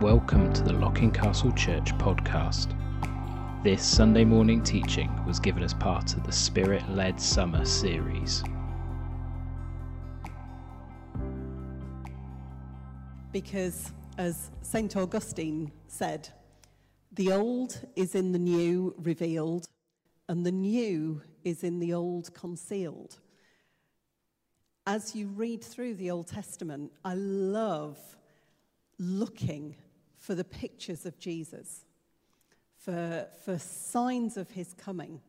Welcome to the Locking Castle Church podcast. This Sunday morning teaching was given as part of the Spirit led Summer series. Because, as St. Augustine said, the old is in the new revealed, and the new is in the old concealed. As you read through the Old Testament, I love looking for the pictures of Jesus, for, for signs of his coming.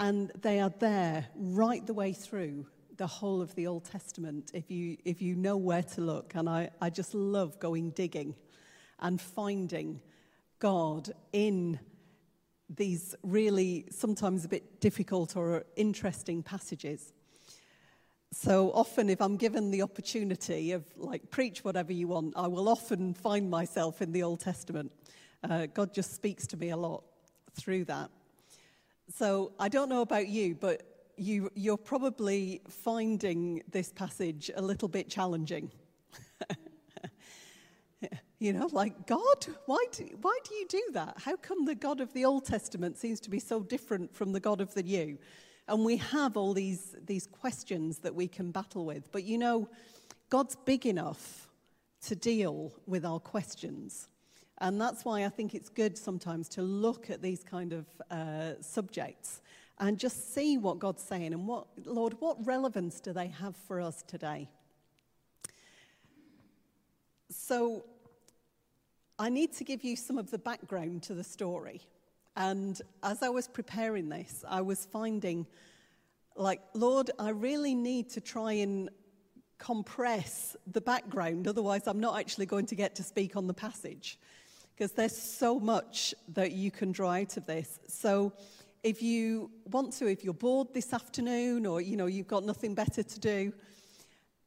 And they are there right the way through the whole of the Old Testament if you, if you know where to look. And I, I just love going digging and finding God in these really sometimes a bit difficult or interesting passages. So often, if I'm given the opportunity of like preach whatever you want, I will often find myself in the Old Testament. Uh, God just speaks to me a lot through that. So I don't know about you, but you, you're probably finding this passage a little bit challenging. you know, like, God, why do, why do you do that? How come the God of the Old Testament seems to be so different from the God of the New? And we have all these, these questions that we can battle with. But you know, God's big enough to deal with our questions. And that's why I think it's good sometimes to look at these kind of uh, subjects and just see what God's saying and what, Lord, what relevance do they have for us today? So I need to give you some of the background to the story. And as I was preparing this, I was finding, like, Lord, I really need to try and compress the background, otherwise, I'm not actually going to get to speak on the passage. Because there's so much that you can draw out of this. So, if you want to, if you're bored this afternoon or you know you've got nothing better to do,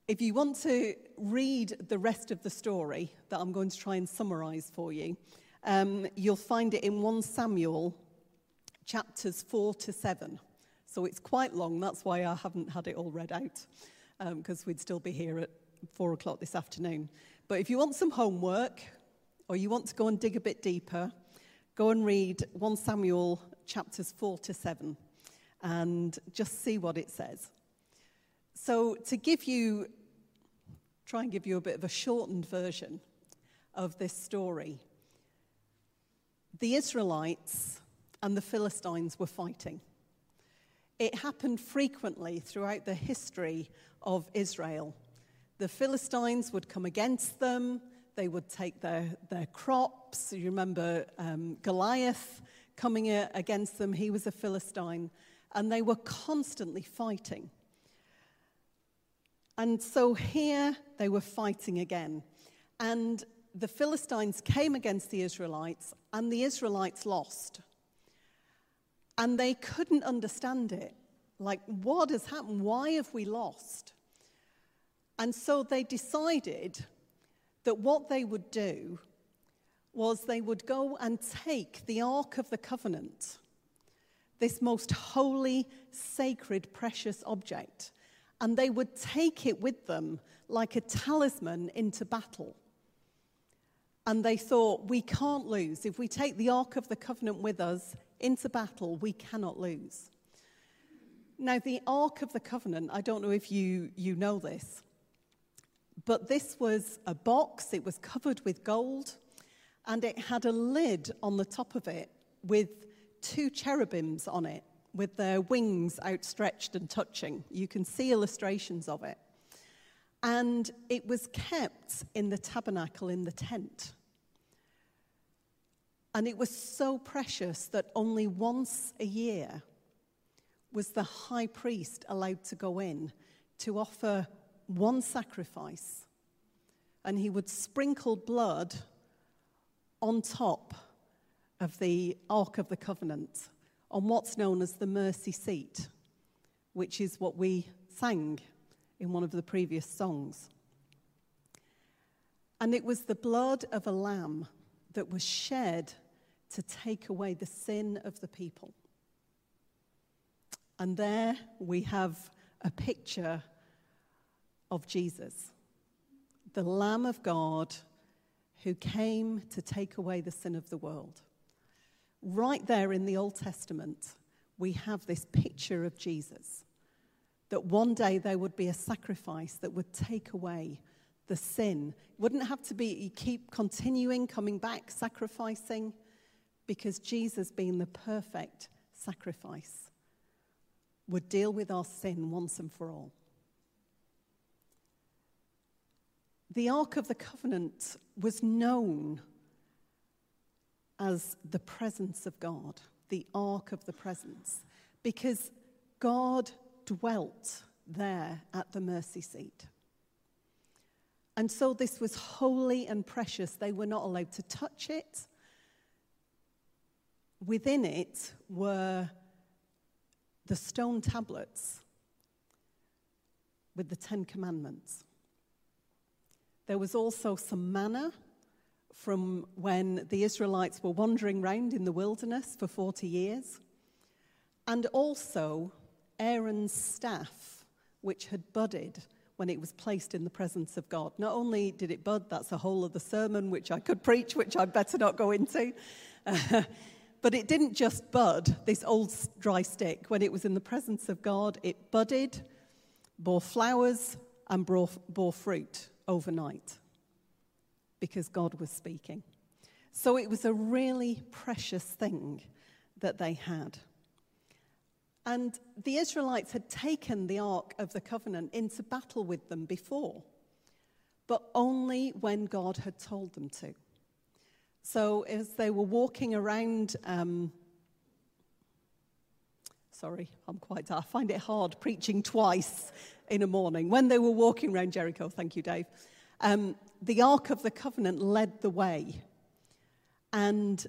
if you want to read the rest of the story that I'm going to try and summarize for you, um, you'll find it in 1 Samuel chapters 4 to 7. So it's quite long. That's why I haven't had it all read out, because um, we'd still be here at 4 o'clock this afternoon. But if you want some homework or you want to go and dig a bit deeper, go and read 1 Samuel chapters 4 to 7 and just see what it says. So, to give you, try and give you a bit of a shortened version of this story, the Israelites and the Philistines were fighting. It happened frequently throughout the history of Israel. The Philistines would come against them, they would take their, their crops. You remember um, Goliath coming against them, he was a Philistine, and they were constantly fighting. And so here they were fighting again. And the Philistines came against the Israelites, and the Israelites lost. And they couldn't understand it. Like, what has happened? Why have we lost? And so they decided that what they would do was they would go and take the Ark of the Covenant, this most holy, sacred, precious object, and they would take it with them like a talisman into battle. And they thought, we can't lose. If we take the Ark of the Covenant with us into battle, we cannot lose. Now, the Ark of the Covenant, I don't know if you, you know this, but this was a box, it was covered with gold, and it had a lid on the top of it with two cherubims on it, with their wings outstretched and touching. You can see illustrations of it. And it was kept in the tabernacle in the tent. And it was so precious that only once a year was the high priest allowed to go in to offer one sacrifice. And he would sprinkle blood on top of the Ark of the Covenant on what's known as the mercy seat, which is what we sang in one of the previous songs. And it was the blood of a lamb that was shed to take away the sin of the people. And there we have a picture of Jesus, the Lamb of God who came to take away the sin of the world. Right there in the Old Testament, we have this picture of Jesus that one day there would be a sacrifice that would take away the sin. It wouldn't have to be, you keep continuing, coming back, sacrificing, because Jesus, being the perfect sacrifice, would deal with our sin once and for all. The Ark of the Covenant was known as the presence of God, the Ark of the Presence, because God dwelt there at the mercy seat. And so this was holy and precious. They were not allowed to touch it. Within it were the stone tablets with the Ten Commandments. There was also some manna from when the Israelites were wandering around in the wilderness for 40 years, and also Aaron's staff, which had budded when it was placed in the presence of God. Not only did it bud, that's a whole other sermon which I could preach, which I'd better not go into. Uh, but it didn't just bud, this old dry stick. When it was in the presence of God, it budded, bore flowers, and bore, bore fruit overnight because God was speaking. So it was a really precious thing that they had. And the Israelites had taken the Ark of the Covenant into battle with them before, but only when God had told them to. So as they were walking around, um, sorry, I'm quite, I find it hard preaching twice in a morning. When they were walking around Jericho, thank you, Dave, um, the Ark of the Covenant led the way. And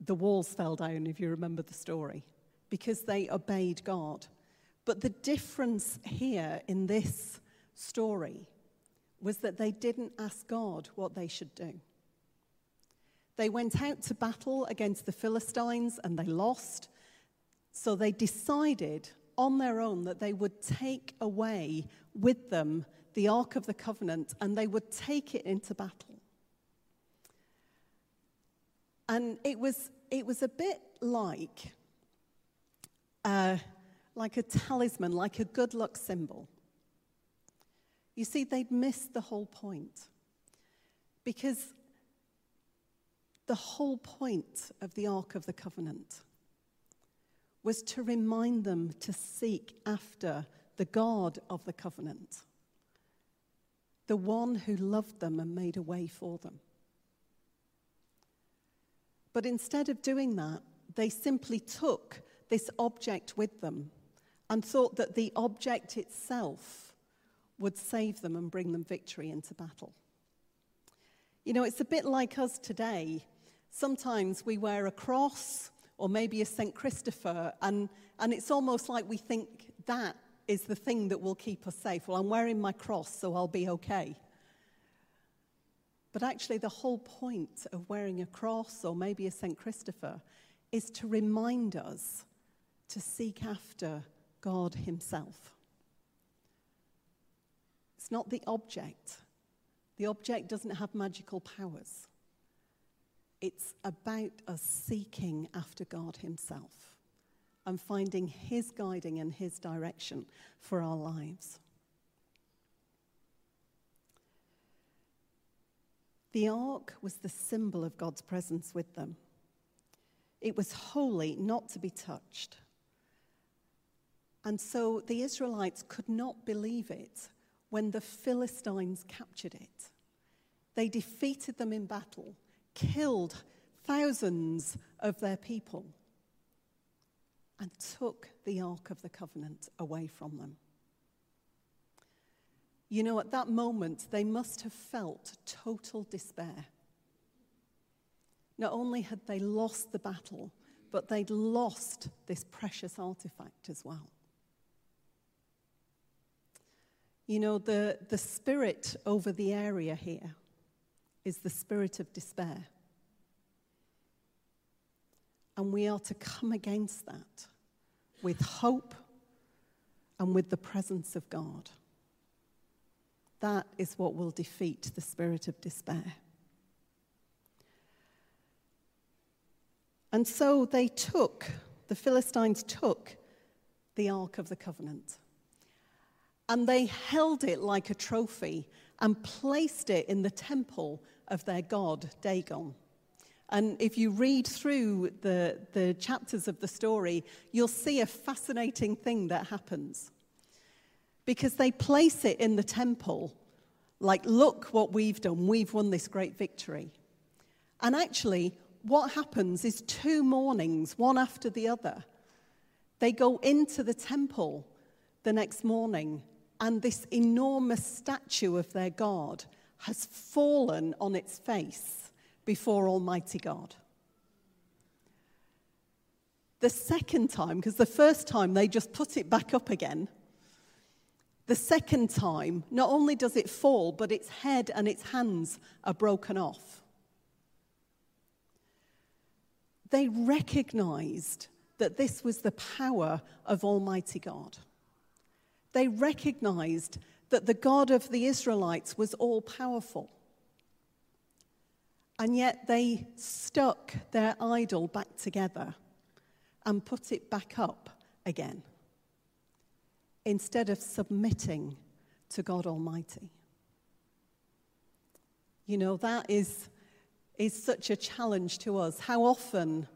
the walls fell down, if you remember the story because they obeyed God. But the difference here in this story was that they didn't ask God what they should do. They went out to battle against the Philistines and they lost. So they decided on their own that they would take away with them the Ark of the Covenant and they would take it into battle. And it was, it was a bit like uh, like a talisman, like a good luck symbol. You see, they'd missed the whole point. Because the whole point of the Ark of the Covenant was to remind them to seek after the God of the covenant, the one who loved them and made a way for them. But instead of doing that, they simply took this object with them and thought that the object itself would save them and bring them victory into battle. You know, it's a bit like us today. Sometimes we wear a cross or maybe a St. Christopher, and, and it's almost like we think that is the thing that will keep us safe. Well, I'm wearing my cross, so I'll be okay. But actually, the whole point of wearing a cross or maybe a St. Christopher is to remind us to seek after God Himself. It's not the object. The object doesn't have magical powers. It's about us seeking after God Himself and finding His guiding and His direction for our lives. The ark was the symbol of God's presence with them. It was holy, not to be touched. And so the Israelites could not believe it when the Philistines captured it. They defeated them in battle, killed thousands of their people, and took the Ark of the Covenant away from them. You know, at that moment, they must have felt total despair. Not only had they lost the battle, but they'd lost this precious artifact as well. You know, the, the spirit over the area here is the spirit of despair. And we are to come against that with hope and with the presence of God. That is what will defeat the spirit of despair. And so they took, the Philistines took the Ark of the Covenant. And they held it like a trophy and placed it in the temple of their god, Dagon. And if you read through the, the chapters of the story, you'll see a fascinating thing that happens. Because they place it in the temple, like, look what we've done, we've won this great victory. And actually, what happens is two mornings, one after the other, they go into the temple the next morning, and this enormous statue of their God has fallen on its face before Almighty God. The second time, because the first time they just put it back up again, the second time, not only does it fall, but its head and its hands are broken off. They recognized that this was the power of Almighty God. They recognized that the God of the Israelites was all powerful. And yet they stuck their idol back together and put it back up again instead of submitting to God Almighty. You know, that is, is such a challenge to us. How often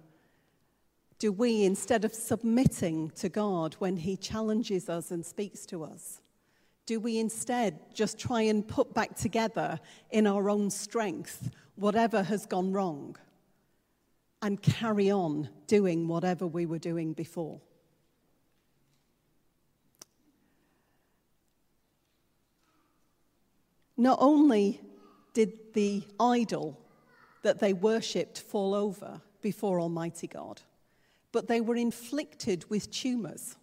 do we, instead of submitting to God when He challenges us and speaks to us, do we instead just try and put back together in our own strength whatever has gone wrong and carry on doing whatever we were doing before? Not only did the idol that they worshipped fall over before Almighty God, but they were inflicted with tumors,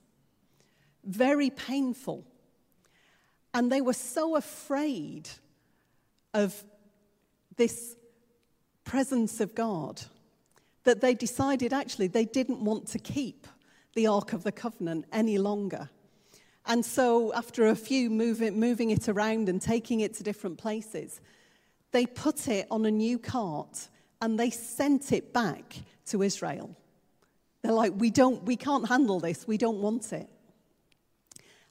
very painful and they were so afraid of this presence of God that they decided actually they didn't want to keep the Ark of the Covenant any longer. And so, after a few moving, moving it around and taking it to different places, they put it on a new cart and they sent it back to Israel. They're like, we, don't, we can't handle this, we don't want it.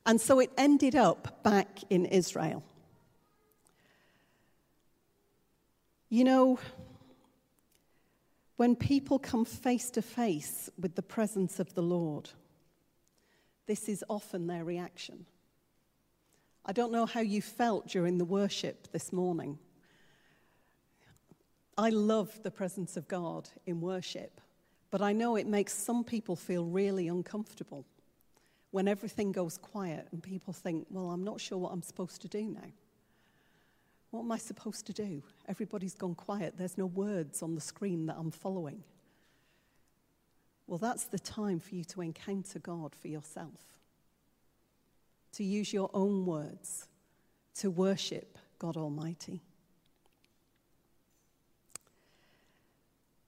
And so it ended up back in Israel. You know, when people come face to face with the presence of the Lord, this is often their reaction. I don't know how you felt during the worship this morning. I love the presence of God in worship, but I know it makes some people feel really uncomfortable when everything goes quiet and people think, well, I'm not sure what I'm supposed to do now. What am I supposed to do? Everybody's gone quiet. There's no words on the screen that I'm following. Well, that's the time for you to encounter God for yourself, to use your own words to worship God Almighty.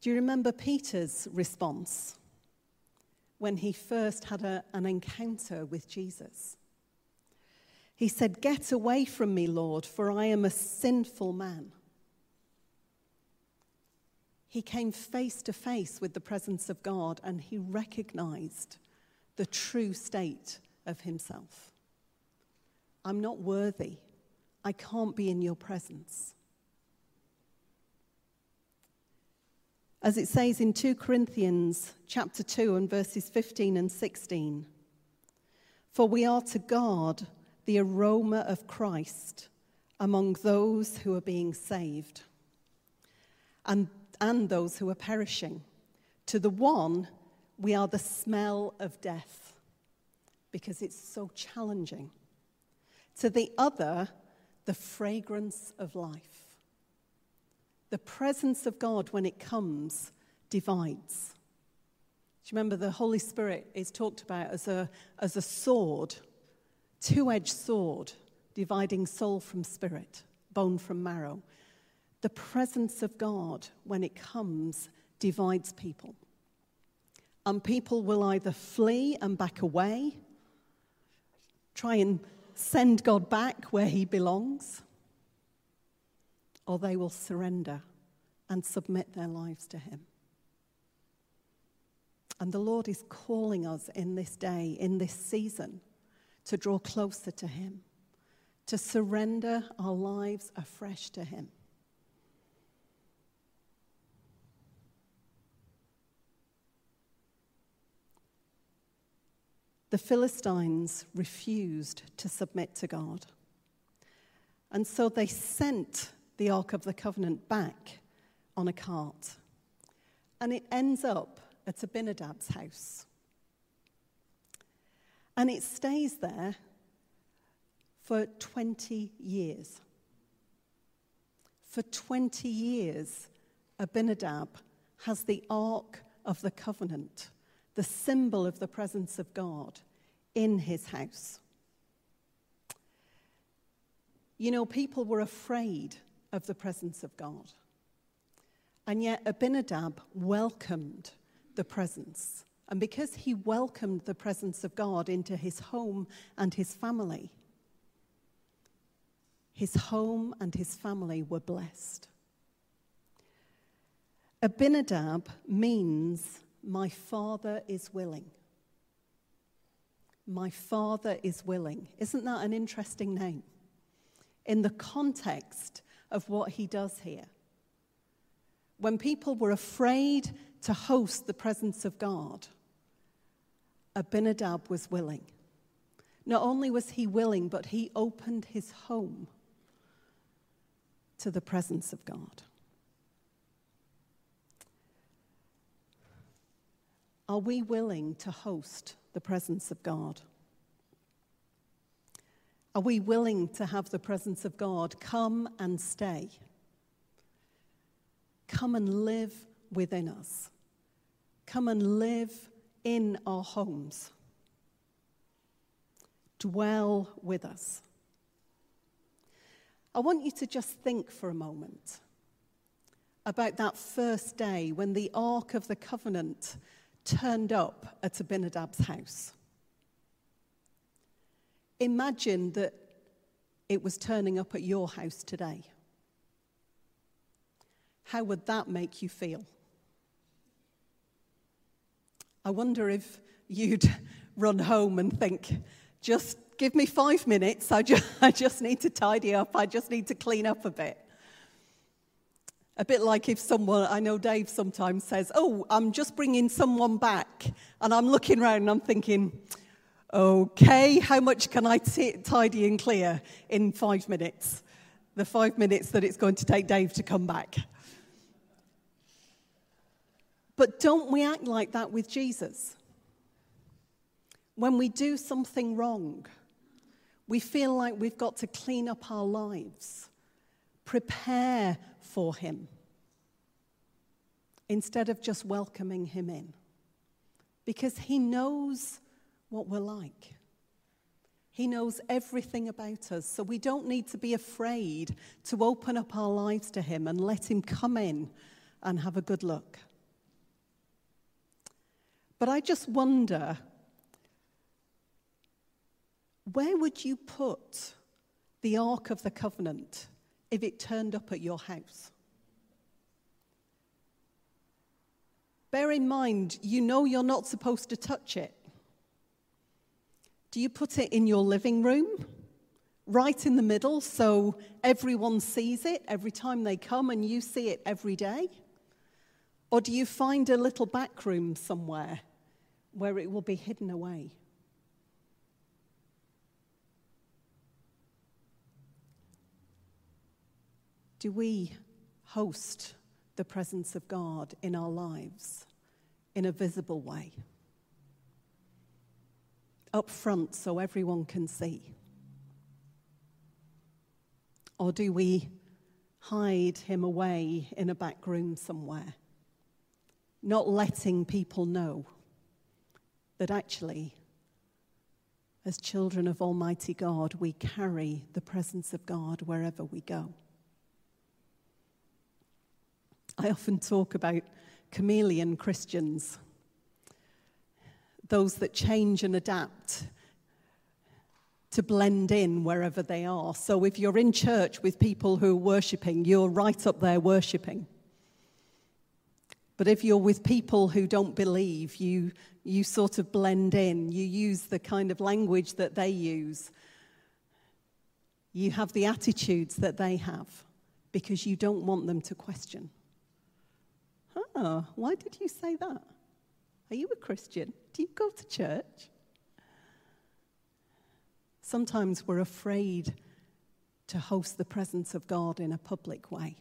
Do you remember Peter's response? when he first had a, an encounter with Jesus. He said, Get away from me, Lord, for I am a sinful man. He came face to face with the presence of God and he recognized the true state of himself. I'm not worthy. I can't be in your presence. As it says in 2 Corinthians chapter 2 and verses 15 and 16. For we are to guard the aroma of Christ among those who are being saved and, and those who are perishing. To the one, we are the smell of death because it's so challenging. To the other, the fragrance of life. The presence of God, when it comes, divides. Do you remember the Holy Spirit is talked about as a, as a sword, two edged sword, dividing soul from spirit, bone from marrow. The presence of God, when it comes, divides people. And people will either flee and back away, try and send God back where he belongs, or they will surrender and submit their lives to Him. And the Lord is calling us in this day, in this season, to draw closer to Him, to surrender our lives afresh to Him. The Philistines refused to submit to God. And so they sent the Ark of the Covenant back on a cart. And it ends up at Abinadab's house. And it stays there for 20 years. For 20 years, Abinadab has the Ark of the Covenant the symbol of the presence of God in his house. You know, people were afraid of the presence of God. And yet Abinadab welcomed the presence. And because he welcomed the presence of God into his home and his family, his home and his family were blessed. Abinadab means my Father is willing. My Father is willing. Isn't that an interesting name? In the context of what he does here. When people were afraid to host the presence of God, Abinadab was willing. Not only was he willing, but he opened his home to the presence of God. Are we willing to host the presence of God? Are we willing to have the presence of God come and stay? Come and live within us. Come and live in our homes. Dwell with us. I want you to just think for a moment about that first day when the Ark of the Covenant turned up at Abinadab's house. Imagine that it was turning up at your house today. How would that make you feel? I wonder if you'd run home and think, just give me five minutes. I just, I just need to tidy up. I just need to clean up a bit. A bit like if someone, I know Dave sometimes says, Oh, I'm just bringing someone back. And I'm looking around and I'm thinking, Okay, how much can I t- tidy and clear in five minutes? The five minutes that it's going to take Dave to come back. But don't we act like that with Jesus? When we do something wrong, we feel like we've got to clean up our lives, prepare for him instead of just welcoming him in. Because he knows what we're like. He knows everything about us, so we don't need to be afraid to open up our lives to Him and let Him come in and have a good look. But I just wonder where would you put the Ark of the Covenant if it turned up at your house. Bear in mind, you know you're not supposed to touch it. Do you put it in your living room, right in the middle, so everyone sees it every time they come and you see it every day? Or do you find a little back room somewhere where it will be hidden away? Do we host the presence of God in our lives in a visible way? Up front so everyone can see? Or do we hide him away in a back room somewhere, not letting people know that actually, as children of Almighty God, we carry the presence of God wherever we go? I often talk about chameleon Christians, those that change and adapt to blend in wherever they are. So if you're in church with people who are worshipping, you're right up there worshipping. But if you're with people who don't believe, you, you sort of blend in. You use the kind of language that they use. You have the attitudes that they have because you don't want them to question. Oh, why did you say that? Are you a Christian? Do you go to church? Sometimes we're afraid to host the presence of God in a public way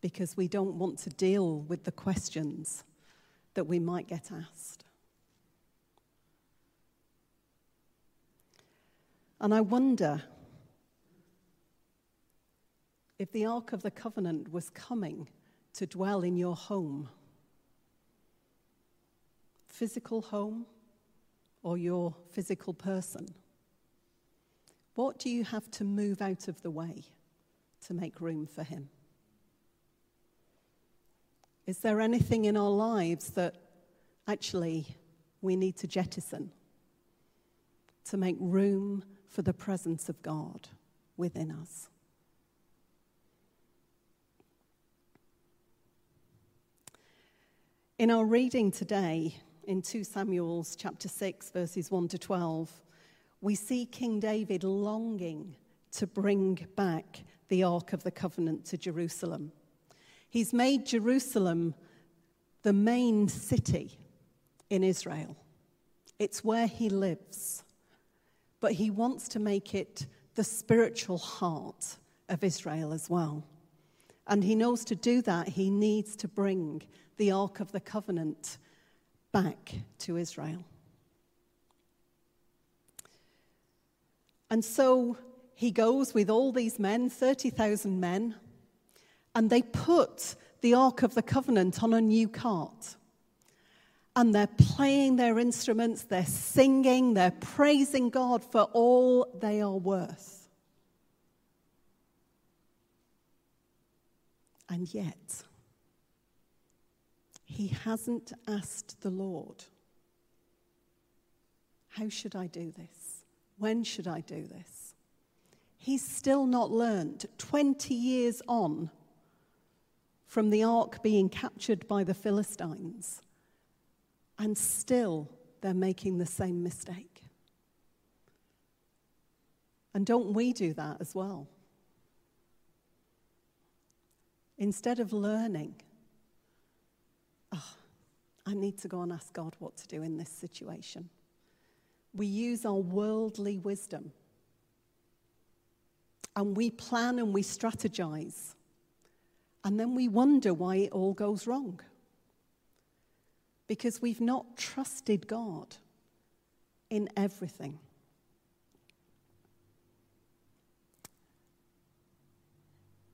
because we don't want to deal with the questions that we might get asked. And I wonder if the Ark of the Covenant was coming to dwell in your home, physical home, or your physical person, what do you have to move out of the way to make room for Him? Is there anything in our lives that actually we need to jettison to make room for the presence of God within us? In our reading today in 2 Samuel's chapter 6 verses 1 to 12, we see King David longing to bring back the Ark of the Covenant to Jerusalem. He's made Jerusalem the main city in Israel. It's where he lives. But he wants to make it the spiritual heart of Israel as well. And he knows to do that, he needs to bring the Ark of the Covenant back to Israel. And so he goes with all these men, 30,000 men, and they put the Ark of the Covenant on a new cart. And they're playing their instruments, they're singing, they're praising God for all they are worth. And yet, he hasn't asked the Lord, How should I do this? When should I do this? He's still not learned, 20 years on from the ark being captured by the Philistines, and still they're making the same mistake. And don't we do that as well? Instead of learning, I need to go and ask God what to do in this situation. We use our worldly wisdom and we plan and we strategize and then we wonder why it all goes wrong. Because we've not trusted God in everything.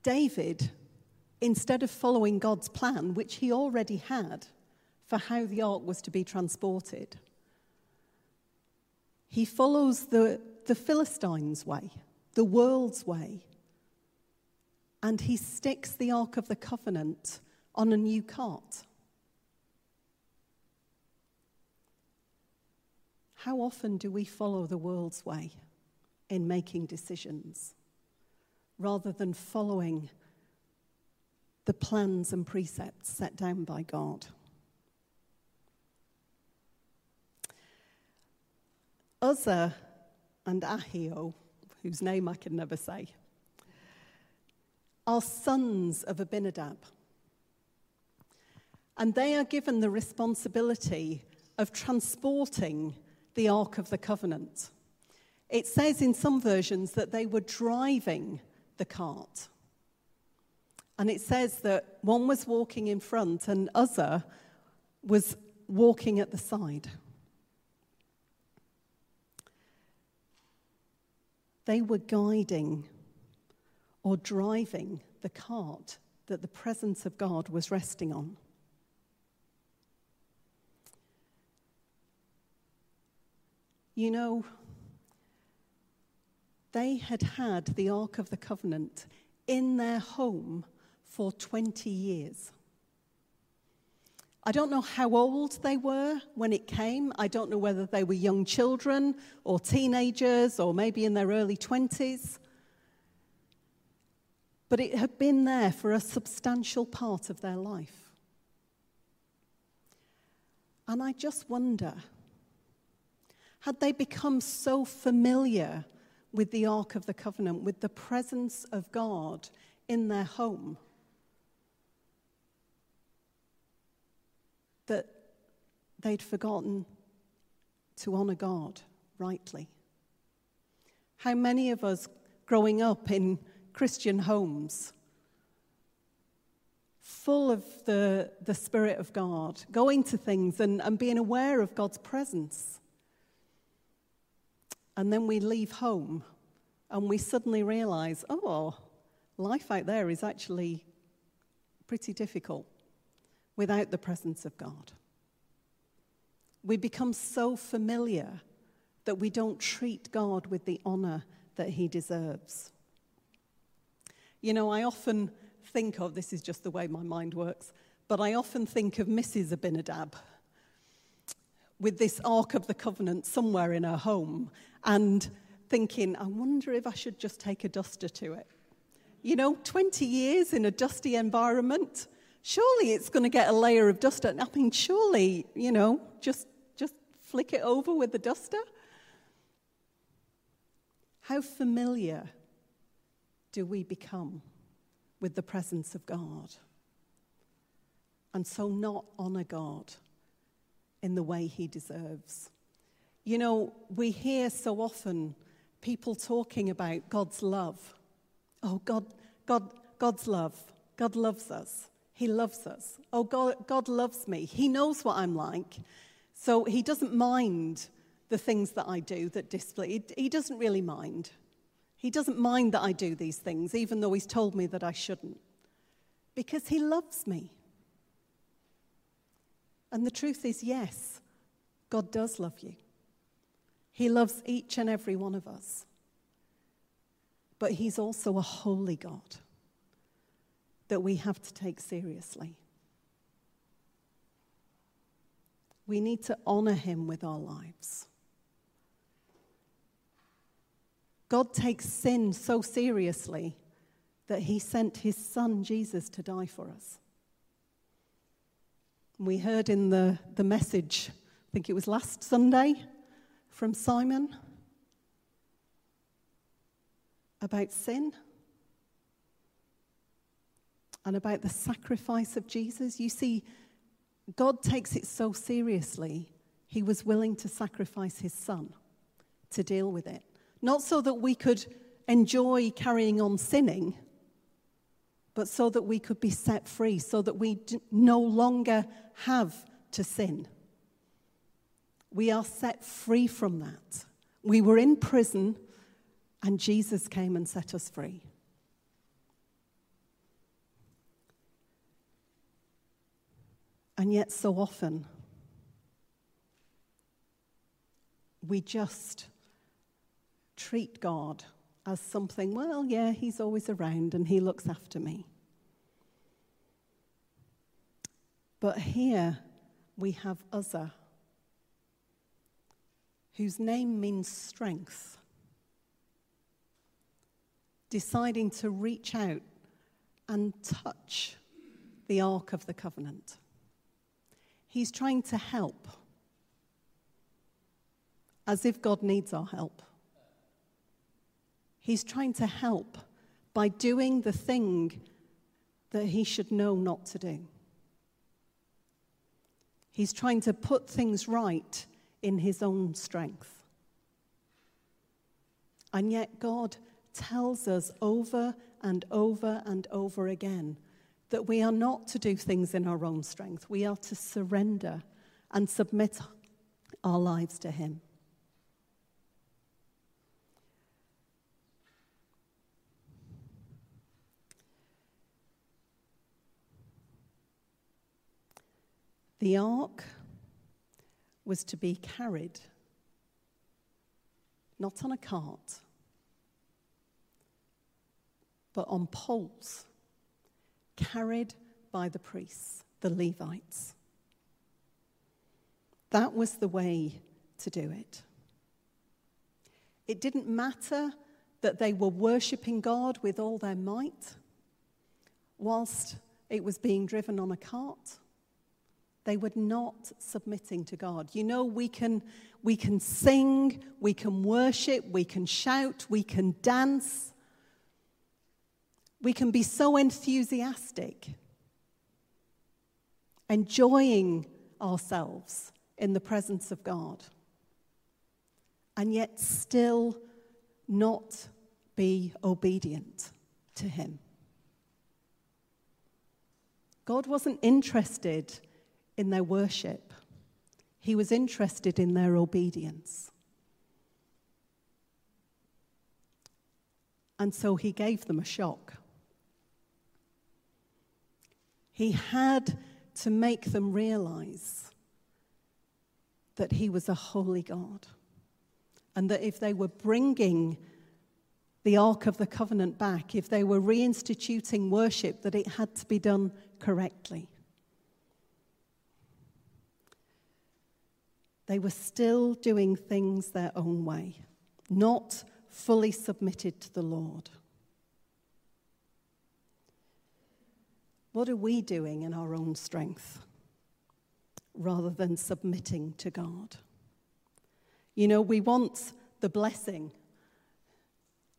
David, instead of following God's plan, which he already had for how the ark was to be transported, he follows the, the Philistines' way, the world's way, and he sticks the Ark of the Covenant on a new cart. How often do we follow the world's way in making decisions rather than following the plans and precepts set down by God? Uzzah and Ahio, whose name I can never say, are sons of Abinadab. And they are given the responsibility of transporting the Ark of the Covenant. It says in some versions that they were driving the cart. And it says that one was walking in front and Uzzah was walking at the side. They were guiding or driving the cart that the presence of God was resting on. You know, they had had the Ark of the Covenant in their home for 20 years. I don't know how old they were when it came. I don't know whether they were young children or teenagers or maybe in their early 20s but it had been there for a substantial part of their life. And I just wonder had they become so familiar with the Ark of the Covenant, with the presence of God in their home, that they'd forgotten to honor God rightly. How many of us growing up in Christian homes, full of the, the Spirit of God, going to things and, and being aware of God's presence, and then we leave home and we suddenly realize, oh, life out there is actually pretty difficult without the presence of God. We become so familiar that we don't treat God with the honor that he deserves. You know, I often think of this is just the way my mind works, but I often think of Mrs. Abinadab with this Ark of the Covenant somewhere in her home and thinking, I wonder if I should just take a duster to it. You know, 20 years in a dusty environment, surely it's going to get a layer of dust. I mean, surely, you know, just, just flick it over with the duster. How familiar do we become with the presence of God? And so not honor God in the way he deserves. You know, we hear so often people talking about God's love. Oh, God, God, God's love. God loves us. He loves us. Oh, God, God loves me. He knows what I'm like. So he doesn't mind the things that I do that display. He doesn't really mind. He doesn't mind that I do these things, even though he's told me that I shouldn't, because he loves me. And the truth is, yes, God does love you. He loves each and every one of us. But He's also a holy God that we have to take seriously. We need to honor Him with our lives. God takes sin so seriously that He sent His Son, Jesus, to die for us. We heard in the, the message, I think it was last Sunday, from Simon about sin and about the sacrifice of Jesus. You see, God takes it so seriously, he was willing to sacrifice his son to deal with it. Not so that we could enjoy carrying on sinning, but so that we could be set free, so that we no longer have to sin. We are set free from that. We were in prison, and Jesus came and set us free. And yet, so often, we just treat God as something, well, yeah, he's always around and he looks after me. But here we have Uzzah whose name means strength, deciding to reach out and touch the Ark of the Covenant. He's trying to help, as if God needs our help. He's trying to help by doing the thing that he should know not to do. He's trying to put things right in his own strength. And yet, God tells us over and over and over again that we are not to do things in our own strength. We are to surrender and submit our lives to Him. The ark was to be carried, not on a cart, but on poles, carried by the priests, the Levites. That was the way to do it. It didn't matter that they were worshipping God with all their might, whilst it was being driven on a cart They were not submitting to God. You know, we can, we can sing, we can worship, we can shout, we can dance, we can be so enthusiastic, enjoying ourselves in the presence of God, and yet still not be obedient to Him. God wasn't interested in their worship, He was interested in their obedience. And so He gave them a shock. He had to make them realize that He was a holy God. And that if they were bringing the Ark of the Covenant back, if they were reinstituting worship, that it had to be done correctly. They were still doing things their own way, not fully submitted to the Lord. What are we doing in our own strength rather than submitting to God? You know, we want the blessing.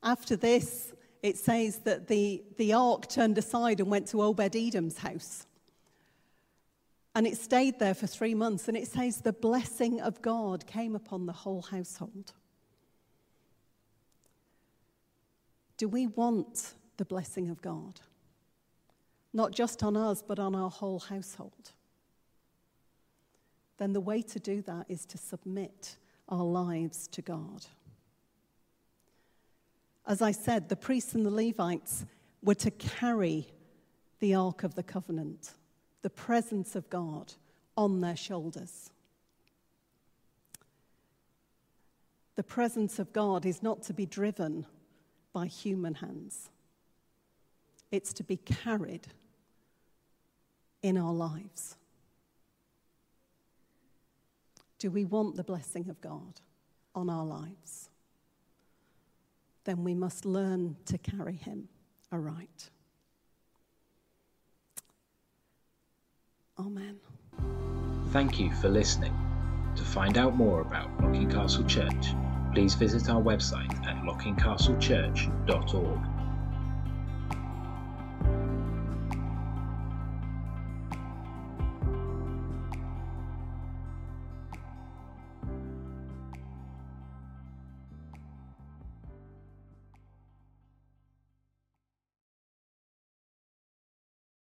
After this, it says that the, the ark turned aside and went to Obed Edom's house. And it stayed there for three months. And it says the blessing of God came upon the whole household. Do we want the blessing of God? Not just on us, but on our whole household. Then the way to do that is to submit our lives to God. As I said, the priests and the Levites were to carry the Ark of the Covenant, the presence of God, on their shoulders. The presence of God is not to be driven by human hands, it's to be carried in our lives. Do we want the blessing of God on our lives? Then we must learn to carry Him aright. Amen. Thank you for listening. To find out more about Locking Castle Church, please visit our website at lockingcastlechurch.org.